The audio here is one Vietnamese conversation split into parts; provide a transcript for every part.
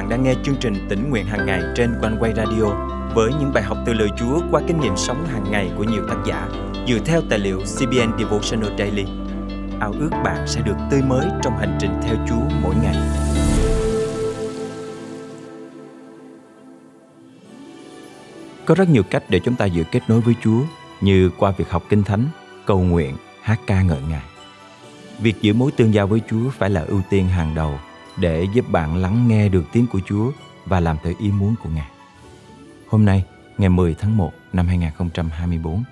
bạn đang nghe chương trình tỉnh nguyện hàng ngày trên quanh quay radio với những bài học từ lời Chúa qua kinh nghiệm sống hàng ngày của nhiều tác giả dựa theo tài liệu CBN Devotional Daily. Ao ước bạn sẽ được tươi mới trong hành trình theo Chúa mỗi ngày. Có rất nhiều cách để chúng ta giữ kết nối với Chúa như qua việc học kinh thánh, cầu nguyện, hát ca ngợi Ngài. Việc giữ mối tương giao với Chúa phải là ưu tiên hàng đầu để giúp bạn lắng nghe được tiếng của Chúa và làm theo ý muốn của Ngài. Hôm nay, ngày 10 tháng 1 năm 2024,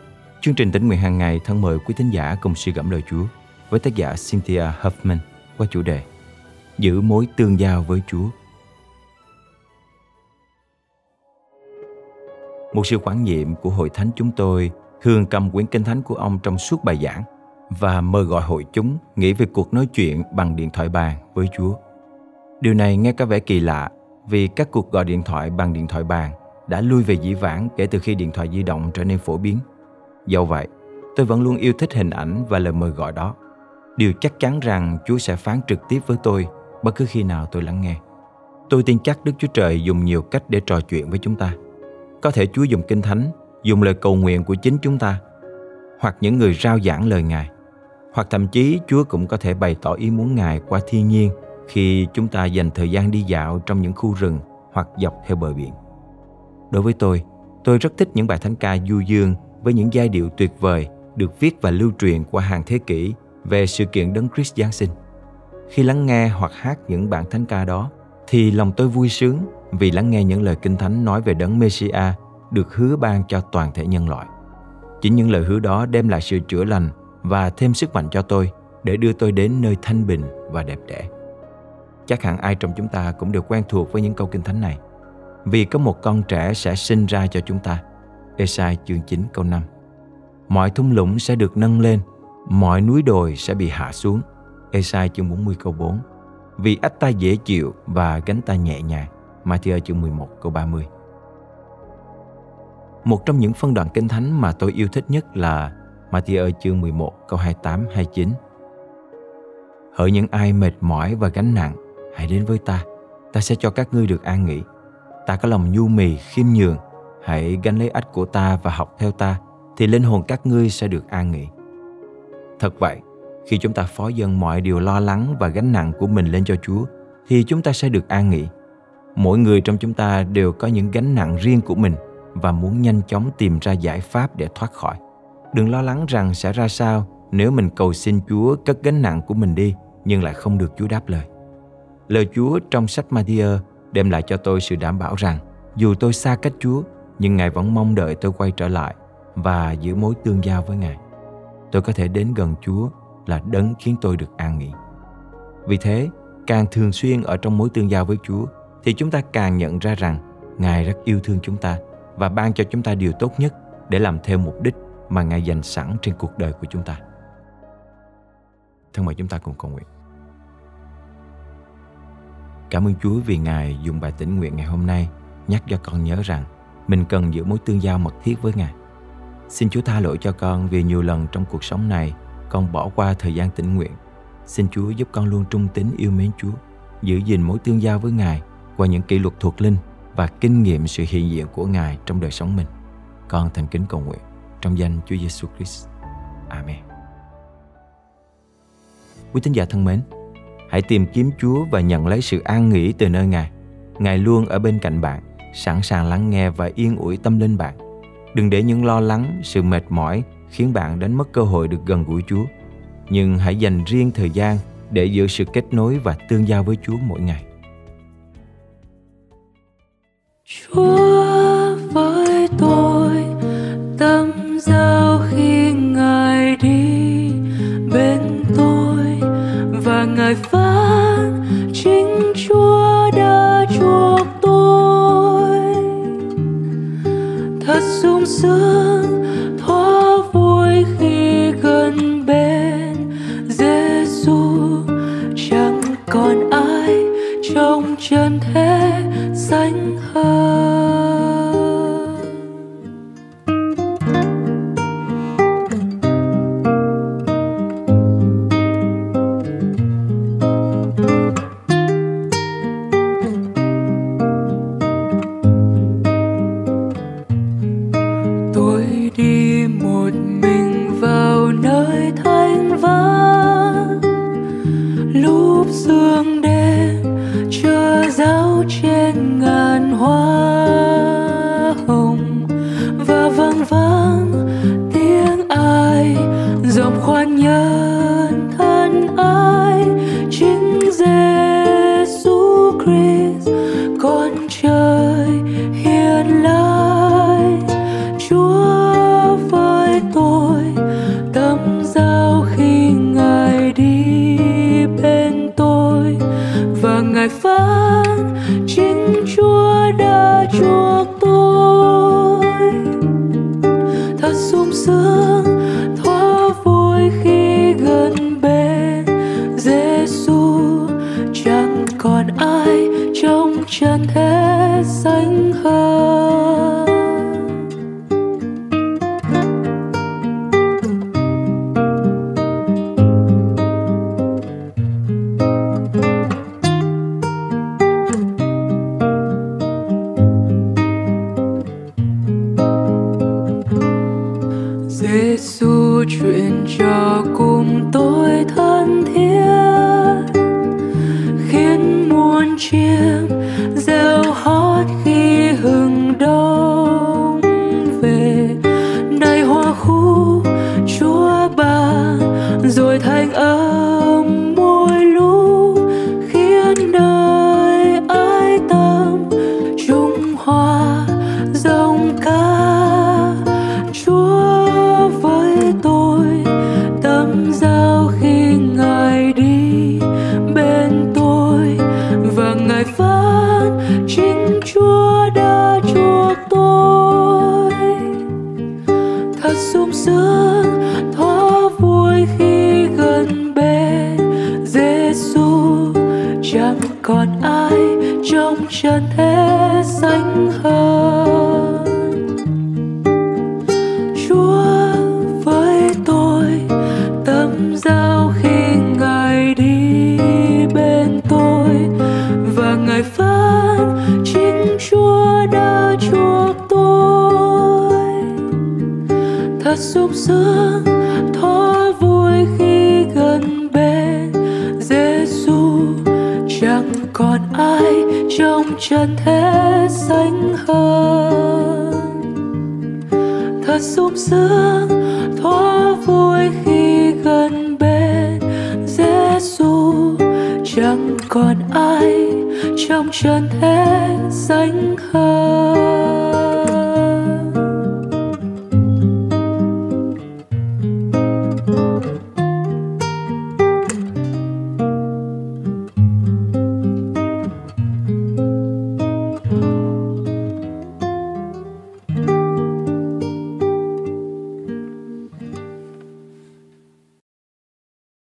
chương trình tính nguyện hàng ngày thân mời quý thính giả cùng suy gẫm lời Chúa với tác giả Cynthia Huffman qua chủ đề Giữ mối tương giao với Chúa. Một sự quản nhiệm của hội thánh chúng tôi thường cầm quyển kinh thánh của ông trong suốt bài giảng và mời gọi hội chúng nghĩ về cuộc nói chuyện bằng điện thoại bàn với Chúa. Điều này nghe có vẻ kỳ lạ vì các cuộc gọi điện thoại bằng điện thoại bàn đã lui về dĩ vãng kể từ khi điện thoại di động trở nên phổ biến. Do vậy, tôi vẫn luôn yêu thích hình ảnh và lời mời gọi đó. Điều chắc chắn rằng Chúa sẽ phán trực tiếp với tôi bất cứ khi nào tôi lắng nghe. Tôi tin chắc Đức Chúa Trời dùng nhiều cách để trò chuyện với chúng ta. Có thể Chúa dùng kinh thánh, dùng lời cầu nguyện của chính chúng ta, hoặc những người rao giảng lời Ngài. Hoặc thậm chí Chúa cũng có thể bày tỏ ý muốn Ngài qua thiên nhiên khi chúng ta dành thời gian đi dạo trong những khu rừng hoặc dọc theo bờ biển. Đối với tôi, tôi rất thích những bài thánh ca du dương với những giai điệu tuyệt vời được viết và lưu truyền qua hàng thế kỷ về sự kiện Đấng Christ Giáng sinh. Khi lắng nghe hoặc hát những bản thánh ca đó, thì lòng tôi vui sướng vì lắng nghe những lời kinh thánh nói về Đấng Messiah được hứa ban cho toàn thể nhân loại. Chính những lời hứa đó đem lại sự chữa lành và thêm sức mạnh cho tôi để đưa tôi đến nơi thanh bình và đẹp đẽ. Chắc hẳn ai trong chúng ta cũng đều quen thuộc với những câu kinh thánh này. Vì có một con trẻ sẽ sinh ra cho chúng ta. Esai chương 9 câu 5 Mọi thung lũng sẽ được nâng lên, mọi núi đồi sẽ bị hạ xuống. Esai chương 40 câu 4 Vì ách ta dễ chịu và gánh ta nhẹ nhàng. Matthew chương 11 câu 30 Một trong những phân đoạn kinh thánh mà tôi yêu thích nhất là Matthew chương 11 câu 28 29 Hỡi những ai mệt mỏi và gánh nặng hãy đến với ta. Ta sẽ cho các ngươi được an nghỉ. Ta có lòng nhu mì, khiêm nhường. Hãy gánh lấy ách của ta và học theo ta, thì linh hồn các ngươi sẽ được an nghỉ. Thật vậy, khi chúng ta phó dâng mọi điều lo lắng và gánh nặng của mình lên cho chúa, thì chúng ta sẽ được an nghỉ. Mỗi người trong chúng ta đều có những gánh nặng riêng của mình và muốn nhanh chóng tìm ra giải pháp để thoát khỏi. Đừng lo lắng rằng sẽ ra sao nếu mình cầu xin chúa cất gánh nặng của mình đi, nhưng lại không được chúa đáp lời. Lời Chúa trong sách Matthew đem lại cho tôi sự đảm bảo rằng dù tôi xa cách Chúa, nhưng Ngài vẫn mong đợi tôi quay trở lại và giữ mối tương giao với Ngài. Tôi có thể đến gần Chúa là đấng khiến tôi được an nghỉ. Vì thế, càng thường xuyên ở trong mối tương giao với Chúa thì chúng ta càng nhận ra rằng Ngài rất yêu thương chúng ta và ban cho chúng ta điều tốt nhất để làm theo mục đích mà Ngài dành sẵn trên cuộc đời của chúng ta. Thân mời chúng ta cùng cầu nguyện. Cảm ơn Chúa vì Ngài dùng bài tĩnh nguyện ngày hôm nay nhắc cho con nhớ rằng mình cần giữ mối tương giao mật thiết với Ngài. Xin Chúa tha lỗi cho con vì nhiều lần trong cuộc sống này con bỏ qua thời gian tĩnh nguyện. Xin Chúa giúp con luôn trung tín yêu mến Chúa, giữ gìn mối tương giao với Ngài qua những kỷ luật thuộc linh và kinh nghiệm sự hiện diện của Ngài trong đời sống mình. Con thành kính cầu nguyện trong danh Chúa Giêsu Christ. Amen. Quý tín giả thân mến, Hãy tìm kiếm Chúa và nhận lấy sự an nghỉ từ nơi Ngài. Ngài luôn ở bên cạnh bạn, sẵn sàng lắng nghe và yên ủi tâm linh bạn. Đừng để những lo lắng, sự mệt mỏi khiến bạn đánh mất cơ hội được gần gũi Chúa. Nhưng hãy dành riêng thời gian để giữ sự kết nối và tương giao với Chúa mỗi ngày. Chúa lời phán, chính chúa đã chuộc tôi thật sung sướng, thỏa vui khi gần bên Giêsu chẳng còn ai trong trần thế xanh hơn. trên ngàn hoa hồng. Và vang vang tiếng ai, dòng khoan nhân thân ai. Chính Giêsu Christ, con trời chuộc tôi. Thật sung sướng. Giêsu chuyện trò cùng tôi thân thiết. Khiến muôn chiêm reo hót khi hừng đông về. Này hoa khu chúa ban rồi thành âm sung sướng, thó vui khi gần bên Giêsu chẳng còn ai trong trần thế xanh hơn thật sướng thoa vui khi gần bên Giêsu chẳng còn ai trong trần thế xanh hơn. Thật sung sướng thoa vui khi gần bên Giêsu chẳng còn ai trong trần thế xanh hơn.